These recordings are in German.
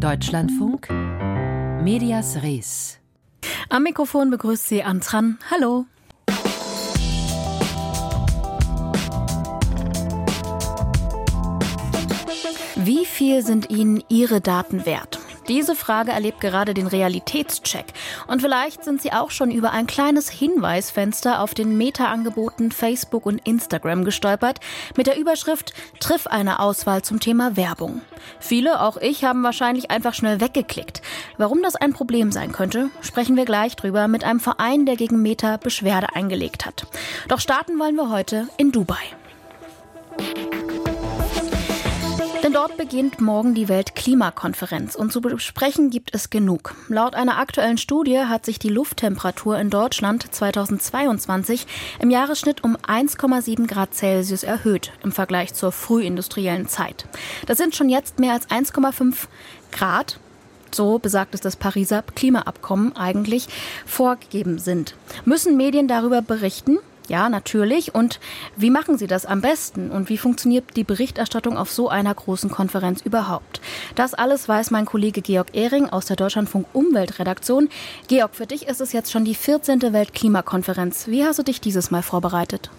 Deutschlandfunk Medias Res. Am Mikrofon begrüßt Sie Antran. Hallo. Wie viel sind Ihnen Ihre Daten wert? Diese Frage erlebt gerade den Realitätscheck. Und vielleicht sind Sie auch schon über ein kleines Hinweisfenster auf den Meta-Angeboten Facebook und Instagram gestolpert mit der Überschrift Triff eine Auswahl zum Thema Werbung. Viele, auch ich, haben wahrscheinlich einfach schnell weggeklickt. Warum das ein Problem sein könnte, sprechen wir gleich drüber mit einem Verein, der gegen Meta Beschwerde eingelegt hat. Doch starten wollen wir heute in Dubai. Denn dort beginnt morgen die Weltklimakonferenz und zu besprechen gibt es genug. Laut einer aktuellen Studie hat sich die Lufttemperatur in Deutschland 2022 im Jahresschnitt um 1,7 Grad Celsius erhöht im Vergleich zur frühindustriellen Zeit. Das sind schon jetzt mehr als 1,5 Grad so besagt es das Pariser Klimaabkommen eigentlich, vorgegeben sind. Müssen Medien darüber berichten? Ja, natürlich. Und wie machen Sie das am besten? Und wie funktioniert die Berichterstattung auf so einer großen Konferenz überhaupt? Das alles weiß mein Kollege Georg Ehring aus der Deutschlandfunk Umweltredaktion. Georg, für dich ist es jetzt schon die 14. Weltklimakonferenz. Wie hast du dich dieses Mal vorbereitet?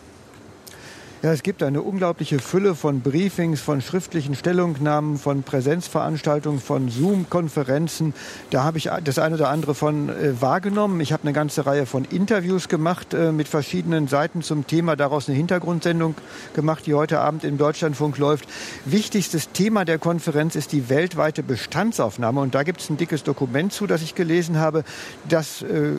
Ja, es gibt eine unglaubliche Fülle von Briefings, von schriftlichen Stellungnahmen, von Präsenzveranstaltungen, von Zoom-Konferenzen. Da habe ich das eine oder andere von äh, wahrgenommen. Ich habe eine ganze Reihe von Interviews gemacht äh, mit verschiedenen Seiten zum Thema, daraus eine Hintergrundsendung gemacht, die heute Abend im Deutschlandfunk läuft. Wichtigstes Thema der Konferenz ist die weltweite Bestandsaufnahme. Und da gibt es ein dickes Dokument zu, das ich gelesen habe, das äh,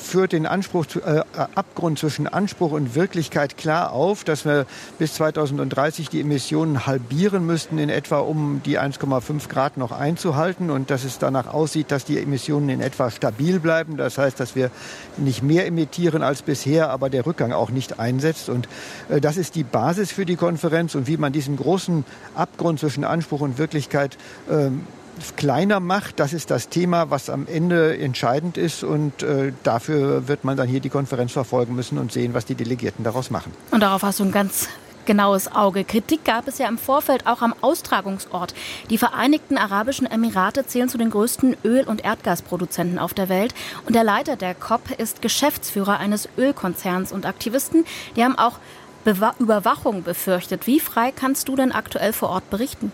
führt den Anspruch, äh, Abgrund zwischen Anspruch und Wirklichkeit klar auf, dass wir bis 2030 die Emissionen halbieren müssten, in etwa um die 1,5 Grad noch einzuhalten und dass es danach aussieht, dass die Emissionen in etwa stabil bleiben. Das heißt, dass wir nicht mehr emittieren als bisher, aber der Rückgang auch nicht einsetzt. Und äh, das ist die Basis für die Konferenz und wie man diesen großen Abgrund zwischen Anspruch und Wirklichkeit äh, kleiner macht. Das ist das Thema, was am Ende entscheidend ist. Und äh, dafür wird man dann hier die Konferenz verfolgen müssen und sehen, was die Delegierten daraus machen. Und darauf hast du ein ganz genaues Auge. Kritik gab es ja im Vorfeld auch am Austragungsort. Die Vereinigten Arabischen Emirate zählen zu den größten Öl- und Erdgasproduzenten auf der Welt. Und der Leiter der COP ist Geschäftsführer eines Ölkonzerns. Und Aktivisten, die haben auch Bewa Überwachung befürchtet. Wie frei kannst du denn aktuell vor Ort berichten?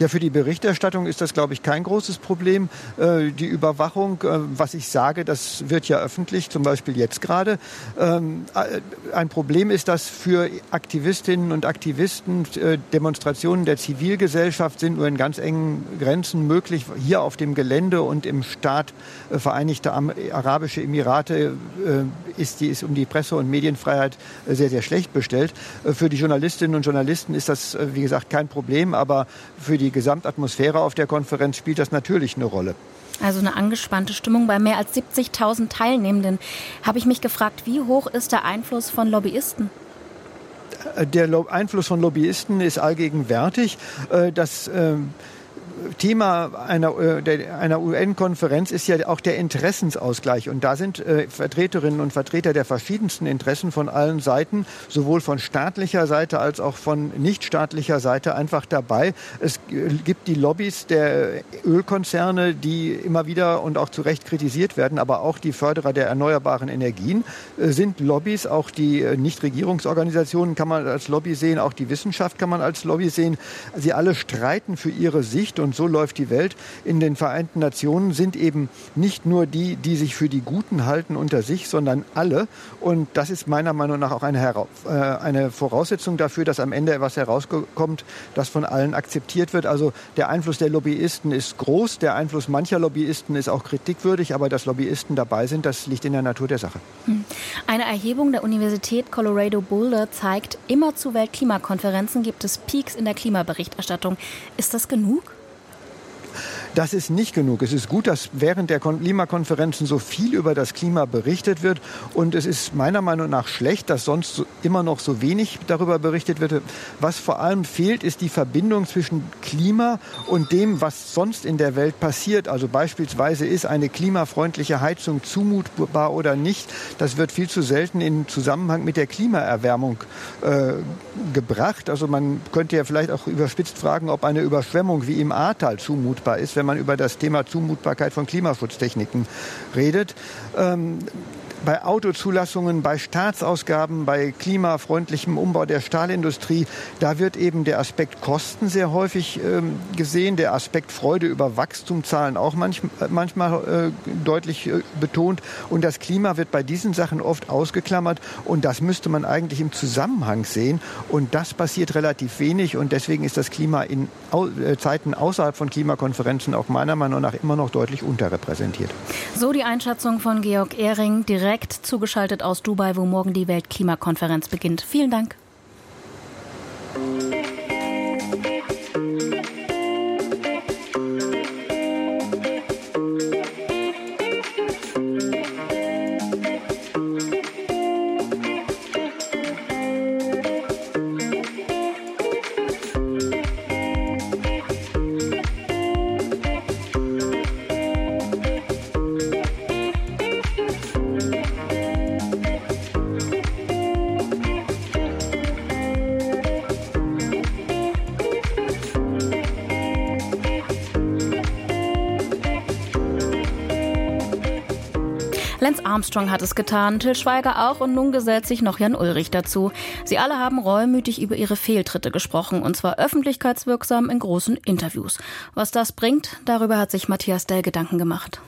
Ja, für die Berichterstattung ist das, glaube ich, kein großes Problem. Äh, die Überwachung, äh, was ich sage, das wird ja öffentlich, zum Beispiel jetzt gerade. Ähm, äh, ein Problem ist, dass für Aktivistinnen und Aktivisten Demonstrationen der Zivilgesellschaft sind nur in ganz engen Grenzen möglich. Hier auf dem Gelände und im Staat Vereinigte Arabische Emirate ist, die, ist um die Presse- und Medienfreiheit sehr, sehr schlecht bestellt. Für die Journalistinnen und Journalisten ist das, wie gesagt, kein Problem, aber für die die Gesamtatmosphäre auf der Konferenz spielt das natürlich eine Rolle. Also eine angespannte Stimmung bei mehr als 70.000 Teilnehmenden. Habe ich mich gefragt, wie hoch ist der Einfluss von Lobbyisten? Der Einfluss von Lobbyisten ist allgegenwärtig. Äh, das ähm, Thema einer, äh, einer UN-Konferenz ist ja auch der Interessensausgleich. Und da sind äh, Vertreterinnen und Vertreter der verschiedensten Interessen von allen Seiten, sowohl von staatlicher Seite als auch von nichtstaatlicher Seite einfach dabei. Es gibt die Lobbys der Ölkonzerne, die immer wieder und auch zu Recht kritisiert werden, aber auch die Förderer der erneuerbaren Energien äh, sind Lobbys. Auch die Nichtregierungsorganisationen kann man als Lobby sehen, auch die Wissenschaft kann man als Lobby sehen. Sie alle streiten für ihre Sicht und so läuft die Welt. In den Vereinten Nationen sind eben nicht nur die, die sich für die Guten halten unter sich, sondern alle. Und das ist meiner Meinung nach auch eine, äh, eine Voraussetzung dafür, dass am Ende etwas herauskommt, das von allen akzeptiert wird. Also der Einfluss der Lobbyisten ist groß, der Einfluss mancher Lobbyisten ist auch kritikwürdig, aber dass Lobbyisten dabei sind, das liegt in der Natur der Sache. Hm. Eine Erhebung der Universität Colorado Boulder zeigt, immer zu Weltklimakonferenzen gibt es Peaks in der Klimaberichterstattung. Ist das genug? Das ist nicht genug. Es ist gut, dass während der Klimakonferenzen so viel über das Klima berichtet wird. Und es ist meiner Meinung nach schlecht, dass sonst immer noch so wenig darüber berichtet wird. Was vor allem fehlt, ist die Verbindung zwischen Klima und dem, was sonst in der Welt passiert. Also beispielsweise ist eine klimafreundliche Heizung zumutbar oder nicht. Das wird viel zu selten in Zusammenhang mit der Klimaerwärmung äh, gebracht. Also man könnte ja vielleicht auch überspitzt fragen, ob eine Überschwemmung wie im Ahrtal zumutbar ist, wenn man über das Thema Zumutbarkeit von Klimaschutztechniken redet. Ähm, bei Autozulassungen, bei Staatsausgaben, bei klimafreundlichem Umbau der Stahlindustrie, da wird eben der Aspekt Kosten sehr häufig ähm, gesehen, der Aspekt Freude über Wachstumzahlen auch manch, manchmal äh, deutlich äh, betont. Und das Klima wird bei diesen Sachen oft ausgeklammert und das müsste man eigentlich im Zusammenhang sehen. Und das passiert relativ wenig und deswegen ist das Klima in Au äh, Zeiten außerhalb von Klimakonferenzen auch meiner Meinung nach immer noch deutlich unterrepräsentiert. So die Einschätzung von Georg Ehring direkt direkt zugeschaltet aus Dubai, wo morgen die Weltklimakonferenz beginnt. Vielen Dank. Lance Armstrong hat es getan, Till Schweiger auch und nun gesellt sich noch Jan Ulrich dazu. Sie alle haben reumütig über ihre Fehltritte gesprochen und zwar öffentlichkeitswirksam in großen Interviews. Was das bringt, darüber hat sich Matthias Dell Gedanken gemacht.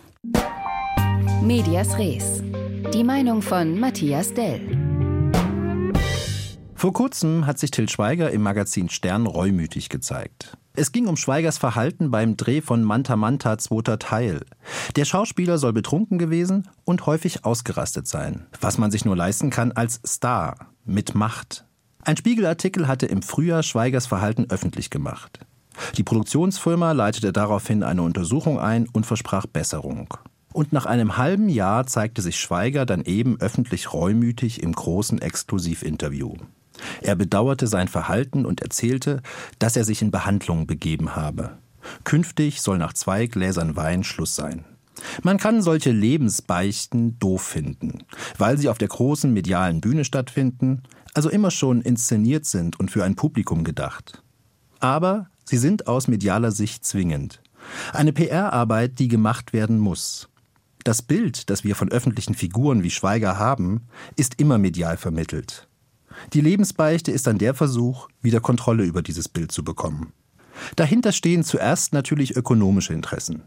Medias Res. Die Meinung von Matthias Dell. Vor kurzem hat sich Till Schweiger im Magazin Stern reumütig gezeigt. Es ging um Schweigers Verhalten beim Dreh von Manta Manta zweiter Teil. Der Schauspieler soll betrunken gewesen und häufig ausgerastet sein, was man sich nur leisten kann als Star mit Macht. Ein Spiegelartikel hatte im Frühjahr Schweigers Verhalten öffentlich gemacht. Die Produktionsfirma leitete daraufhin eine Untersuchung ein und versprach Besserung. Und nach einem halben Jahr zeigte sich Schweiger dann eben öffentlich reumütig im großen Exklusivinterview. Er bedauerte sein Verhalten und erzählte, dass er sich in Behandlung begeben habe. Künftig soll nach zwei Gläsern Wein Schluss sein. Man kann solche Lebensbeichten doof finden, weil sie auf der großen medialen Bühne stattfinden, also immer schon inszeniert sind und für ein Publikum gedacht. Aber sie sind aus medialer Sicht zwingend. Eine PR-Arbeit, die gemacht werden muss. Das Bild, das wir von öffentlichen Figuren wie Schweiger haben, ist immer medial vermittelt. Die Lebensbeichte ist dann der Versuch, wieder Kontrolle über dieses Bild zu bekommen. Dahinter stehen zuerst natürlich ökonomische Interessen.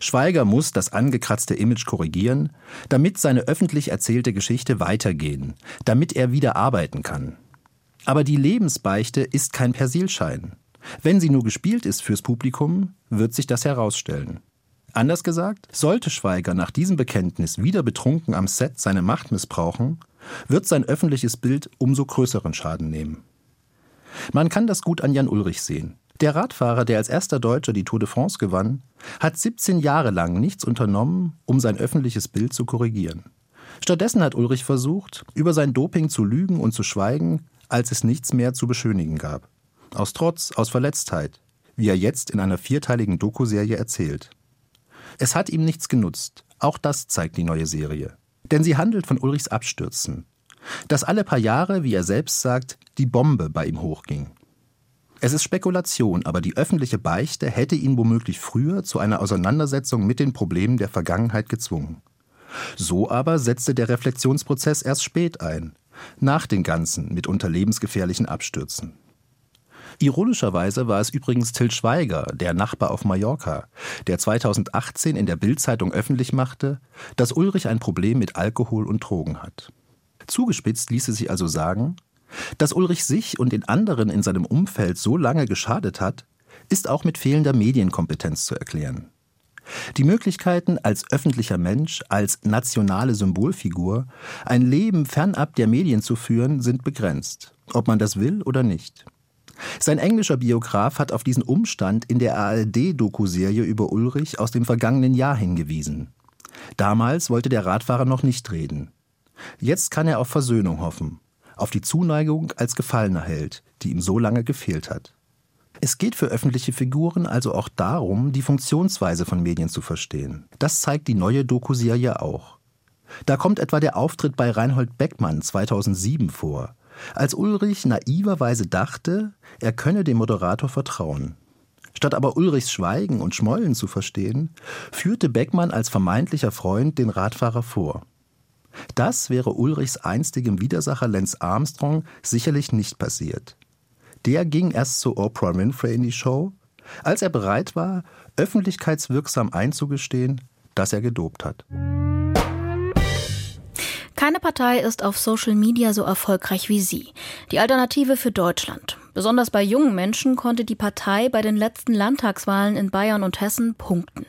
Schweiger muss das angekratzte Image korrigieren, damit seine öffentlich erzählte Geschichte weitergehen, damit er wieder arbeiten kann. Aber die Lebensbeichte ist kein Persilschein. Wenn sie nur gespielt ist fürs Publikum, wird sich das herausstellen. Anders gesagt, sollte Schweiger nach diesem Bekenntnis wieder betrunken am Set seine Macht missbrauchen, wird sein öffentliches Bild umso größeren Schaden nehmen. Man kann das gut an Jan Ulrich sehen. Der Radfahrer, der als erster Deutscher die Tour de France gewann, hat 17 Jahre lang nichts unternommen, um sein öffentliches Bild zu korrigieren. Stattdessen hat Ulrich versucht, über sein Doping zu lügen und zu schweigen, als es nichts mehr zu beschönigen gab. Aus Trotz, aus Verletztheit, wie er jetzt in einer vierteiligen Dokuserie erzählt. Es hat ihm nichts genutzt. Auch das zeigt die neue Serie. Denn sie handelt von Ulrichs Abstürzen. Dass alle paar Jahre, wie er selbst sagt, die Bombe bei ihm hochging. Es ist Spekulation, aber die öffentliche Beichte hätte ihn womöglich früher zu einer Auseinandersetzung mit den Problemen der Vergangenheit gezwungen. So aber setzte der Reflexionsprozess erst spät ein, nach den ganzen mitunter lebensgefährlichen Abstürzen. Ironischerweise war es übrigens Till Schweiger, der Nachbar auf Mallorca, der 2018 in der Bildzeitung öffentlich machte, dass Ulrich ein Problem mit Alkohol und Drogen hat. Zugespitzt ließe sich also sagen, dass Ulrich sich und den anderen in seinem Umfeld so lange geschadet hat, ist auch mit fehlender Medienkompetenz zu erklären. Die Möglichkeiten, als öffentlicher Mensch, als nationale Symbolfigur, ein Leben fernab der Medien zu führen, sind begrenzt, ob man das will oder nicht. Sein englischer Biograf hat auf diesen Umstand in der ARD-Dokuserie über Ulrich aus dem vergangenen Jahr hingewiesen. Damals wollte der Radfahrer noch nicht reden. Jetzt kann er auf Versöhnung hoffen, auf die Zuneigung als gefallener Held, die ihm so lange gefehlt hat. Es geht für öffentliche Figuren also auch darum, die Funktionsweise von Medien zu verstehen. Das zeigt die neue Dokuserie auch. Da kommt etwa der Auftritt bei Reinhold Beckmann 2007 vor, als Ulrich naiverweise dachte, er könne dem Moderator vertrauen. Statt aber Ulrichs Schweigen und Schmollen zu verstehen, führte Beckmann als vermeintlicher Freund den Radfahrer vor. Das wäre Ulrichs einstigem Widersacher Lance Armstrong sicherlich nicht passiert. Der ging erst zu Oprah Winfrey in die Show, als er bereit war, öffentlichkeitswirksam einzugestehen, dass er gedopt hat. Keine Partei ist auf Social Media so erfolgreich wie sie. Die Alternative für Deutschland. Besonders bei jungen Menschen konnte die Partei bei den letzten Landtagswahlen in Bayern und Hessen punkten.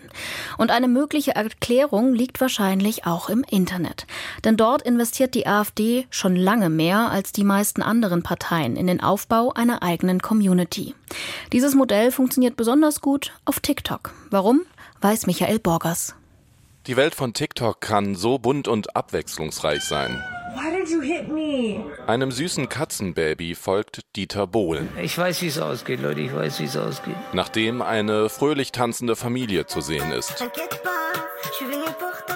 Und eine mögliche Erklärung liegt wahrscheinlich auch im Internet. Denn dort investiert die AfD schon lange mehr als die meisten anderen Parteien in den Aufbau einer eigenen Community. Dieses Modell funktioniert besonders gut auf TikTok. Warum? Weiß Michael Borgers. Die Welt von TikTok kann so bunt und abwechslungsreich sein. Einem süßen Katzenbaby folgt Dieter Bohlen. Ich weiß, wie es ausgeht, Leute, ich weiß, wie es ausgeht. Nachdem eine fröhlich tanzende Familie zu sehen ist.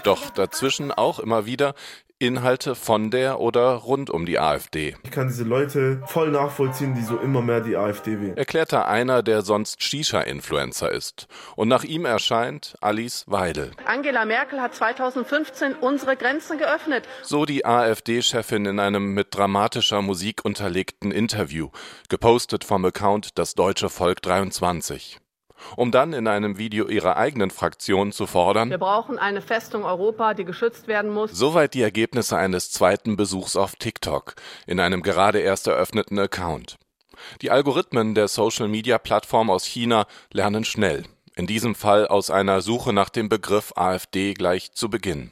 Doch dazwischen auch immer wieder Inhalte von der oder rund um die AfD. Ich kann diese Leute voll nachvollziehen, die so immer mehr die AfD wählen. Erklärte einer, der sonst Shisha-Influencer ist. Und nach ihm erscheint Alice Weidel. Angela Merkel hat 2015 unsere Grenzen geöffnet. So die AfD-Chefin in einem mit dramatischer Musik unterlegten Interview, gepostet vom Account Das Deutsche Volk 23 um dann in einem Video ihrer eigenen Fraktion zu fordern, wir brauchen eine Festung Europa, die geschützt werden muss. Soweit die Ergebnisse eines zweiten Besuchs auf TikTok in einem gerade erst eröffneten Account. Die Algorithmen der Social-Media-Plattform aus China lernen schnell, in diesem Fall aus einer Suche nach dem Begriff AfD gleich zu Beginn.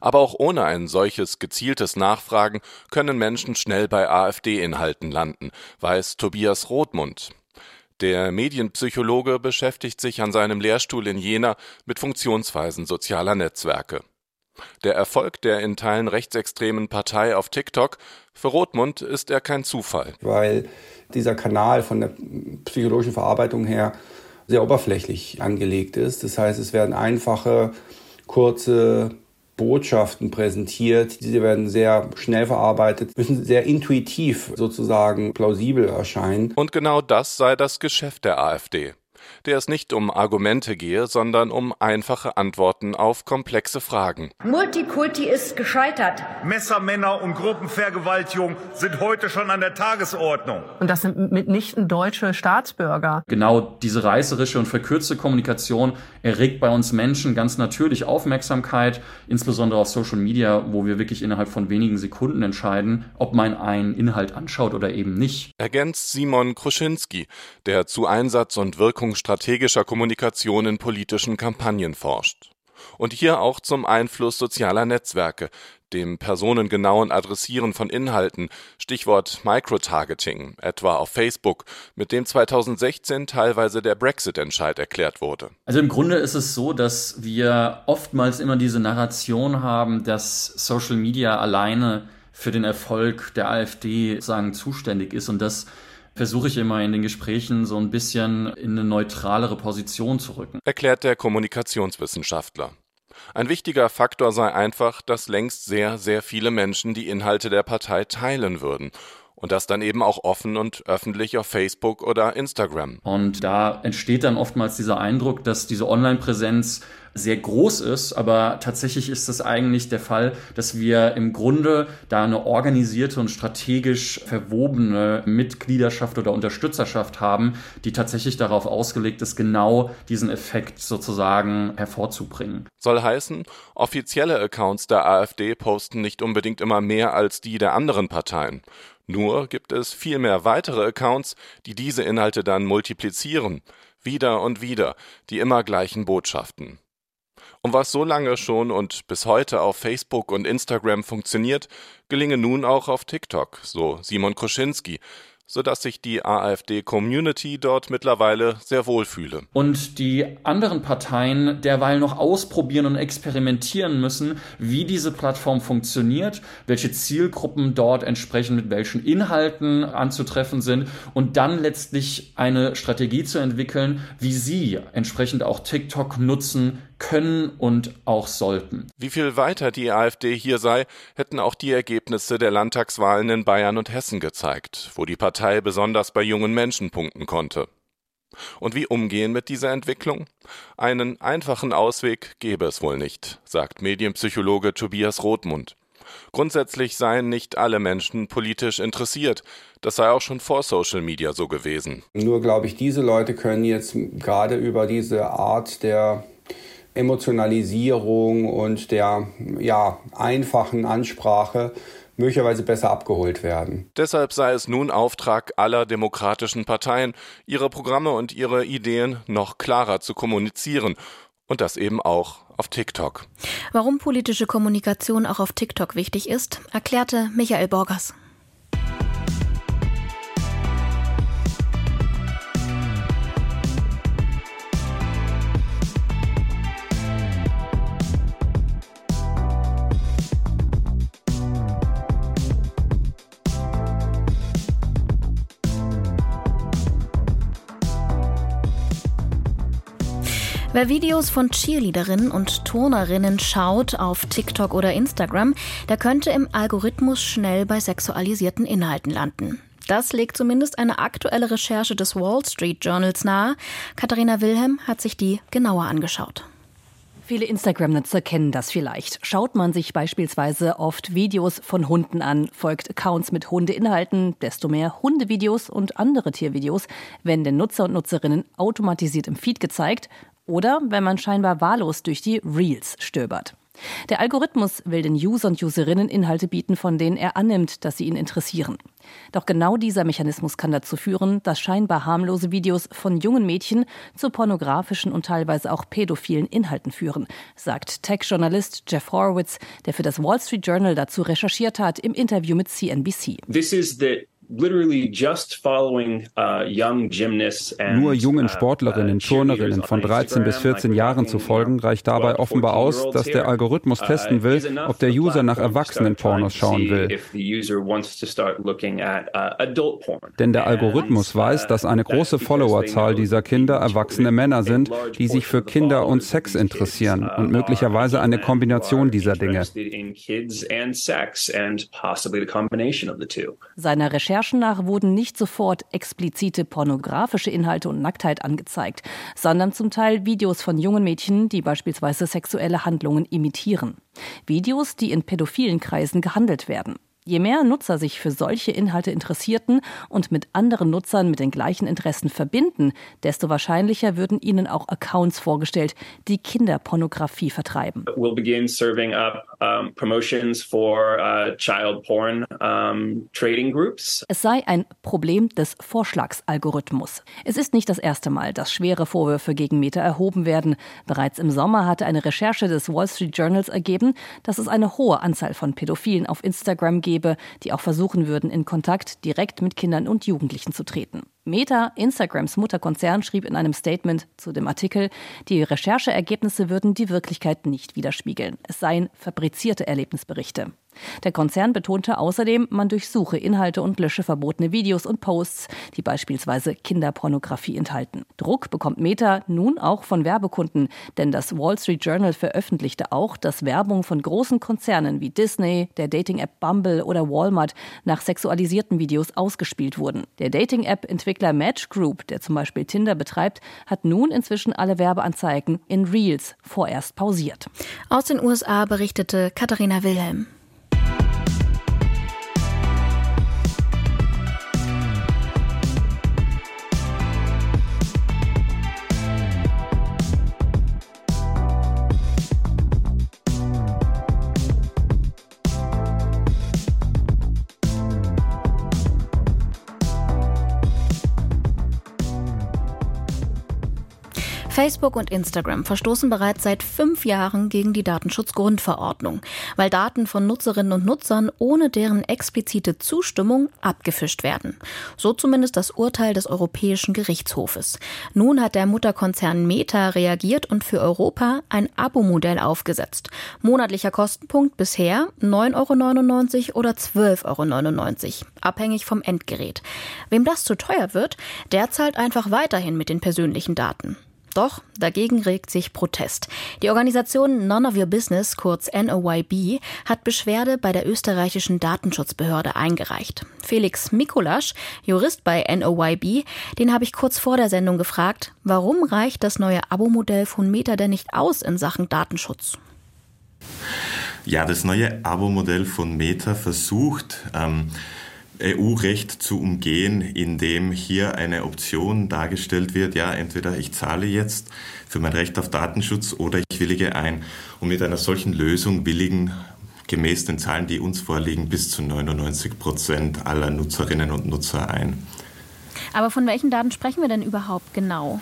Aber auch ohne ein solches gezieltes Nachfragen können Menschen schnell bei AfD-Inhalten landen, weiß Tobias Rothmund. Der Medienpsychologe beschäftigt sich an seinem Lehrstuhl in Jena mit Funktionsweisen sozialer Netzwerke. Der Erfolg der in Teilen rechtsextremen Partei auf TikTok, für Rothmund ist er kein Zufall. Weil dieser Kanal von der psychologischen Verarbeitung her sehr oberflächlich angelegt ist. Das heißt, es werden einfache, kurze Botschaften präsentiert. Diese werden sehr schnell verarbeitet, müssen sehr intuitiv sozusagen plausibel erscheinen. Und genau das sei das Geschäft der AfD der es nicht um Argumente gehe, sondern um einfache Antworten auf komplexe Fragen. Multikulti ist gescheitert. Messermänner und Gruppenvergewaltigung sind heute schon an der Tagesordnung. Und das sind mitnichten deutsche Staatsbürger. Genau diese reißerische und verkürzte Kommunikation erregt bei uns Menschen ganz natürlich Aufmerksamkeit, insbesondere auf Social Media, wo wir wirklich innerhalb von wenigen Sekunden entscheiden, ob man einen Inhalt anschaut oder eben nicht. Ergänzt Simon Kruschinski, der zu Einsatz und Wirkung strategischer Kommunikation in politischen Kampagnen forscht. Und hier auch zum Einfluss sozialer Netzwerke, dem personengenauen Adressieren von Inhalten, Stichwort Microtargeting, etwa auf Facebook, mit dem 2016 teilweise der Brexit-Entscheid erklärt wurde. Also im Grunde ist es so, dass wir oftmals immer diese Narration haben, dass Social Media alleine für den Erfolg der AfD sagen zuständig ist und dass versuche ich immer in den Gesprächen so ein bisschen in eine neutralere Position zu rücken. Erklärt der Kommunikationswissenschaftler. Ein wichtiger Faktor sei einfach, dass längst sehr, sehr viele Menschen die Inhalte der Partei teilen würden und das dann eben auch offen und öffentlich auf Facebook oder Instagram. Und da entsteht dann oftmals dieser Eindruck, dass diese Online-Präsenz sehr groß ist, aber tatsächlich ist es eigentlich der Fall, dass wir im Grunde da eine organisierte und strategisch verwobene Mitgliederschaft oder Unterstützerschaft haben, die tatsächlich darauf ausgelegt ist, genau diesen Effekt sozusagen hervorzubringen. Soll heißen, offizielle Accounts der AfD posten nicht unbedingt immer mehr als die der anderen Parteien. Nur gibt es viel mehr weitere Accounts, die diese Inhalte dann multiplizieren, wieder und wieder, die immer gleichen Botschaften. Und was so lange schon und bis heute auf Facebook und Instagram funktioniert, gelinge nun auch auf TikTok, so Simon Kroschinski, sodass sich die AfD-Community dort mittlerweile sehr wohl fühle. Und die anderen Parteien derweil noch ausprobieren und experimentieren müssen, wie diese Plattform funktioniert, welche Zielgruppen dort entsprechend mit welchen Inhalten anzutreffen sind und dann letztlich eine Strategie zu entwickeln, wie sie entsprechend auch TikTok nutzen können und auch sollten. Wie viel weiter die AfD hier sei, hätten auch die Ergebnisse der Landtagswahlen in Bayern und Hessen gezeigt, wo die Partei besonders bei jungen Menschen punkten konnte. Und wie umgehen mit dieser Entwicklung? Einen einfachen Ausweg gäbe es wohl nicht, sagt Medienpsychologe Tobias Rothmund. Grundsätzlich seien nicht alle Menschen politisch interessiert. Das sei auch schon vor Social Media so gewesen. Nur glaube ich, diese Leute können jetzt gerade über diese Art der Emotionalisierung und der ja, einfachen Ansprache möglicherweise besser abgeholt werden. Deshalb sei es nun Auftrag aller demokratischen Parteien, ihre Programme und ihre Ideen noch klarer zu kommunizieren. Und das eben auch auf TikTok. Warum politische Kommunikation auch auf TikTok wichtig ist, erklärte Michael Borgers. Wer Videos von Cheerleaderinnen und Turnerinnen schaut auf TikTok oder Instagram, der könnte im Algorithmus schnell bei sexualisierten Inhalten landen. Das legt zumindest eine aktuelle Recherche des Wall Street Journals nahe. Katharina Wilhelm hat sich die genauer angeschaut. Viele Instagram-Nutzer kennen das vielleicht. Schaut man sich beispielsweise oft Videos von Hunden an, folgt Accounts mit Hundeinhalten, desto mehr Hundevideos und andere Tiervideos werden den Nutzer und Nutzerinnen automatisiert im Feed gezeigt oder wenn man scheinbar wahllos durch die Reels stöbert. Der Algorithmus will den User und Userinnen Inhalte bieten, von denen er annimmt, dass sie ihn interessieren. Doch genau dieser Mechanismus kann dazu führen, dass scheinbar harmlose Videos von jungen Mädchen zu pornografischen und teilweise auch pädophilen Inhalten führen, sagt Tech-Journalist Jeff Horowitz, der für das Wall Street Journal dazu recherchiert hat im Interview mit CNBC. This is the Nur jungen uh, Sportlerinnen, Turnerinnen von 13 bis 14 Jahren zu folgen, reicht dabei offenbar aus, dass der Algorithmus uh, testen will, ob der User nach erwachsenen Pornos schauen will. Denn der Algorithmus weiß, dass eine große Followerzahl dieser Kinder erwachsene Männer sind, die sich für Kinder und Sex interessieren und möglicherweise eine Kombination dieser Dinge. Seiner Recherche Recherchen nach wurden nicht sofort explizite pornografische Inhalte und Nacktheit angezeigt, sondern zum Teil Videos von jungen Mädchen, die beispielsweise sexuelle Handlungen imitieren. Videos, die in pädophilen Kreisen gehandelt werden. Je mehr Nutzer sich für solche Inhalte interessierten und mit anderen Nutzern mit den gleichen Interessen verbinden, desto wahrscheinlicher würden ihnen auch Accounts vorgestellt, die Kinderpornografie vertreiben. We'll begin serving up um, promotions for uh, child porn um, trading groups. Es sei ein Problem des Vorschlagsalgorithmus. Es ist nicht das erste Mal, dass schwere Vorwürfe gegen Meta erhoben werden. Bereits im Sommer hatte eine Recherche des Wall Street Journals ergeben, dass es eine hohe Anzahl von Pädophilen auf Instagram gibt gebe, die auch versuchen würden, in Kontakt direkt mit Kindern und Jugendlichen zu treten. Meta, Instagrams Mutterkonzern, schrieb in einem Statement zu dem Artikel, die Rechercheergebnisse würden die Wirklichkeit nicht widerspiegeln. Es seien fabrizierte Erlebnisberichte. Der Konzern betonte außerdem, man durchsuche Inhalte und lösche verbotene Videos und Posts, die beispielsweise Kinderpornografie enthalten. Druck bekommt Meta nun auch von Werbekunden, denn das Wall Street Journal veröffentlichte auch, dass Werbung von großen Konzernen wie Disney, der Dating-App Bumble oder Walmart nach sexualisierten Videos ausgespielt wurden. Der Dating-App-Entwickler Entwickler Match Group, der zum Beispiel Tinder betreibt, hat nun inzwischen alle Werbeanzeigen in Reels vorerst pausiert. Aus den USA berichtete Katharina Wilhelm. Facebook und Instagram verstoßen bereits seit fünf Jahren gegen die Datenschutzgrundverordnung, weil Daten von Nutzerinnen und Nutzern ohne deren explizite Zustimmung abgefischt werden. So zumindest das Urteil des Europäischen Gerichtshofes. Nun hat der Mutterkonzern Meta reagiert und für Europa ein Abo-Modell aufgesetzt. Monatlicher Kostenpunkt bisher 9,99 Euro oder 12,99 Euro, abhängig vom Endgerät. Wem das zu teuer wird, der zahlt einfach weiterhin mit den persönlichen Daten. Doch dagegen regt sich Protest. Die Organisation None of Your Business, kurz NOYB, hat Beschwerde bei der österreichischen Datenschutzbehörde eingereicht. Felix Mikulasch, Jurist bei NOYB, den habe ich kurz vor der Sendung gefragt, warum reicht das neue Abo-Modell von Meta denn nicht aus in Sachen Datenschutz? Ja, das neue Abo-Modell von Meta versucht, ähm, EU-Recht zu umgehen, indem hier eine Option dargestellt wird, ja, entweder ich zahle jetzt für mein Recht auf Datenschutz oder ich willige ein. Und mit einer solchen Lösung willigen gemäß den Zahlen, die uns vorliegen, bis zu 99 Prozent aller Nutzerinnen und Nutzer ein. Aber von welchen Daten sprechen wir denn überhaupt genau?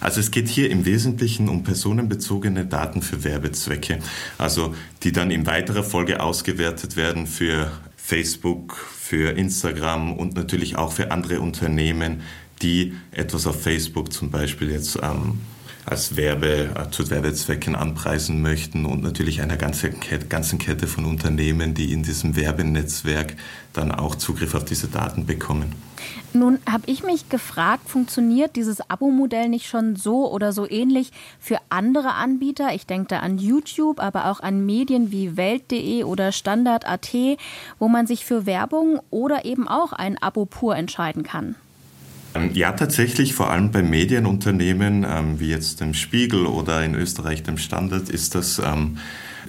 Also es geht hier im Wesentlichen um personenbezogene Daten für Werbezwecke, also die dann in weiterer Folge ausgewertet werden für Facebook, für Instagram und natürlich auch für andere Unternehmen, die etwas auf Facebook zum Beispiel jetzt ähm, als Werbe, äh, zu Werbezwecken anpreisen möchten und natürlich einer ganzen Kette, ganzen Kette von Unternehmen, die in diesem Werbenetzwerk dann auch Zugriff auf diese Daten bekommen. Nun habe ich mich gefragt, funktioniert dieses Abo-Modell nicht schon so oder so ähnlich für andere Anbieter? Ich denke da an YouTube, aber auch an Medien wie Welt.de oder Standard.at, wo man sich für Werbung oder eben auch ein Abo pur entscheiden kann. Ähm, ja, tatsächlich, vor allem bei Medienunternehmen ähm, wie jetzt dem Spiegel oder in Österreich dem Standard ist das ähm,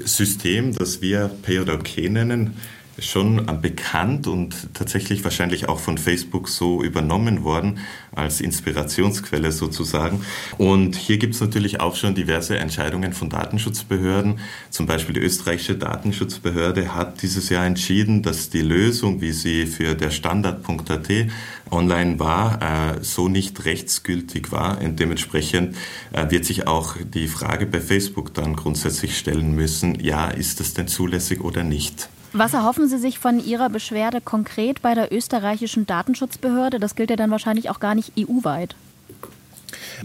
System, das wir Pay oder Okay nennen, schon bekannt und tatsächlich wahrscheinlich auch von Facebook so übernommen worden als Inspirationsquelle sozusagen. Und hier gibt es natürlich auch schon diverse Entscheidungen von Datenschutzbehörden. Zum Beispiel die österreichische Datenschutzbehörde hat dieses Jahr entschieden, dass die Lösung, wie sie für der Standard.at online war, äh, so nicht rechtsgültig war. Und dementsprechend äh, wird sich auch die Frage bei Facebook dann grundsätzlich stellen müssen, ja, ist das denn zulässig oder nicht? Was erhoffen Sie sich von Ihrer Beschwerde konkret bei der österreichischen Datenschutzbehörde? Das gilt ja dann wahrscheinlich auch gar nicht EU-weit.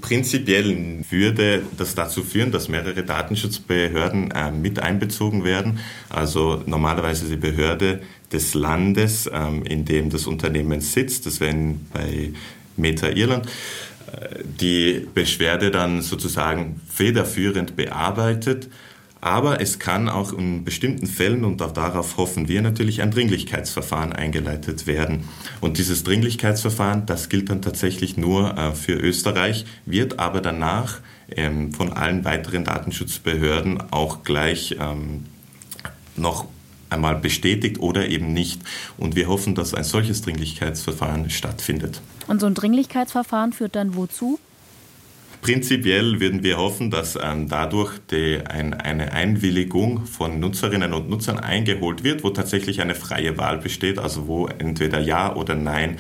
Prinzipiell würde das dazu führen, dass mehrere Datenschutzbehörden äh, mit einbezogen werden. Also normalerweise die Behörde des Landes, ähm, in dem das Unternehmen sitzt, das wäre bei Meta Irland, äh, die Beschwerde dann sozusagen federführend bearbeitet. Aber es kann auch in bestimmten Fällen, und auch darauf hoffen wir natürlich, ein Dringlichkeitsverfahren eingeleitet werden. Und dieses Dringlichkeitsverfahren, das gilt dann tatsächlich nur äh, für Österreich, wird aber danach ähm, von allen weiteren Datenschutzbehörden auch gleich ähm, noch einmal bestätigt oder eben nicht. Und wir hoffen, dass ein solches Dringlichkeitsverfahren stattfindet. Und so ein Dringlichkeitsverfahren führt dann wozu? Prinzipiell würden wir hoffen, dass ähm, dadurch die, ein, eine Einwilligung von Nutzerinnen und Nutzern eingeholt wird, wo tatsächlich eine freie Wahl besteht, also wo entweder Ja oder Nein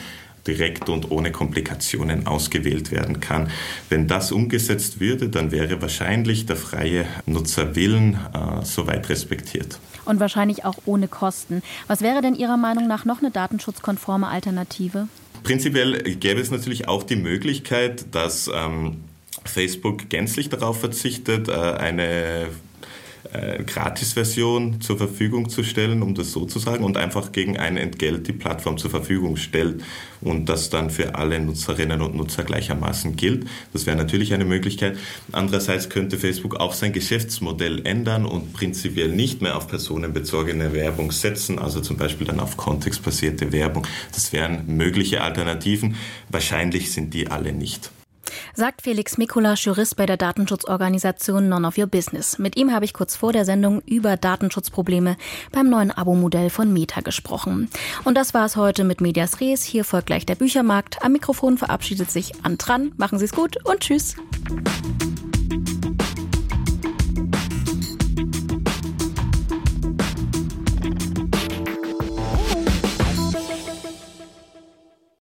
direkt und ohne Komplikationen ausgewählt werden kann. Wenn das umgesetzt würde, dann wäre wahrscheinlich der freie Nutzerwillen äh, soweit respektiert. Und wahrscheinlich auch ohne Kosten. Was wäre denn Ihrer Meinung nach noch eine datenschutzkonforme Alternative? Prinzipiell gäbe es natürlich auch die Möglichkeit, dass ähm, Facebook gänzlich darauf verzichtet, äh, eine äh, Gratis-Version zur Verfügung zu stellen, um das so zu sagen, und einfach gegen ein Entgelt die Plattform zur Verfügung stellt und das dann für alle Nutzerinnen und Nutzer gleichermaßen gilt. Das wäre natürlich eine Möglichkeit. Andererseits könnte Facebook auch sein Geschäftsmodell ändern und prinzipiell nicht mehr auf personenbezogene Werbung setzen, also zum Beispiel dann auf kontextbasierte Werbung. Das wären mögliche Alternativen. Wahrscheinlich sind die alle nicht sagt Felix Mikulasch, Jurist bei der Datenschutzorganisation None of Your Business. Mit ihm habe ich kurz vor der Sendung über Datenschutzprobleme beim neuen Abo-Modell von Meta gesprochen. Und das war es heute mit Medias Res. Hier folgt gleich der Büchermarkt. Am Mikrofon verabschiedet sich Antran. Machen Sie es gut und tschüss.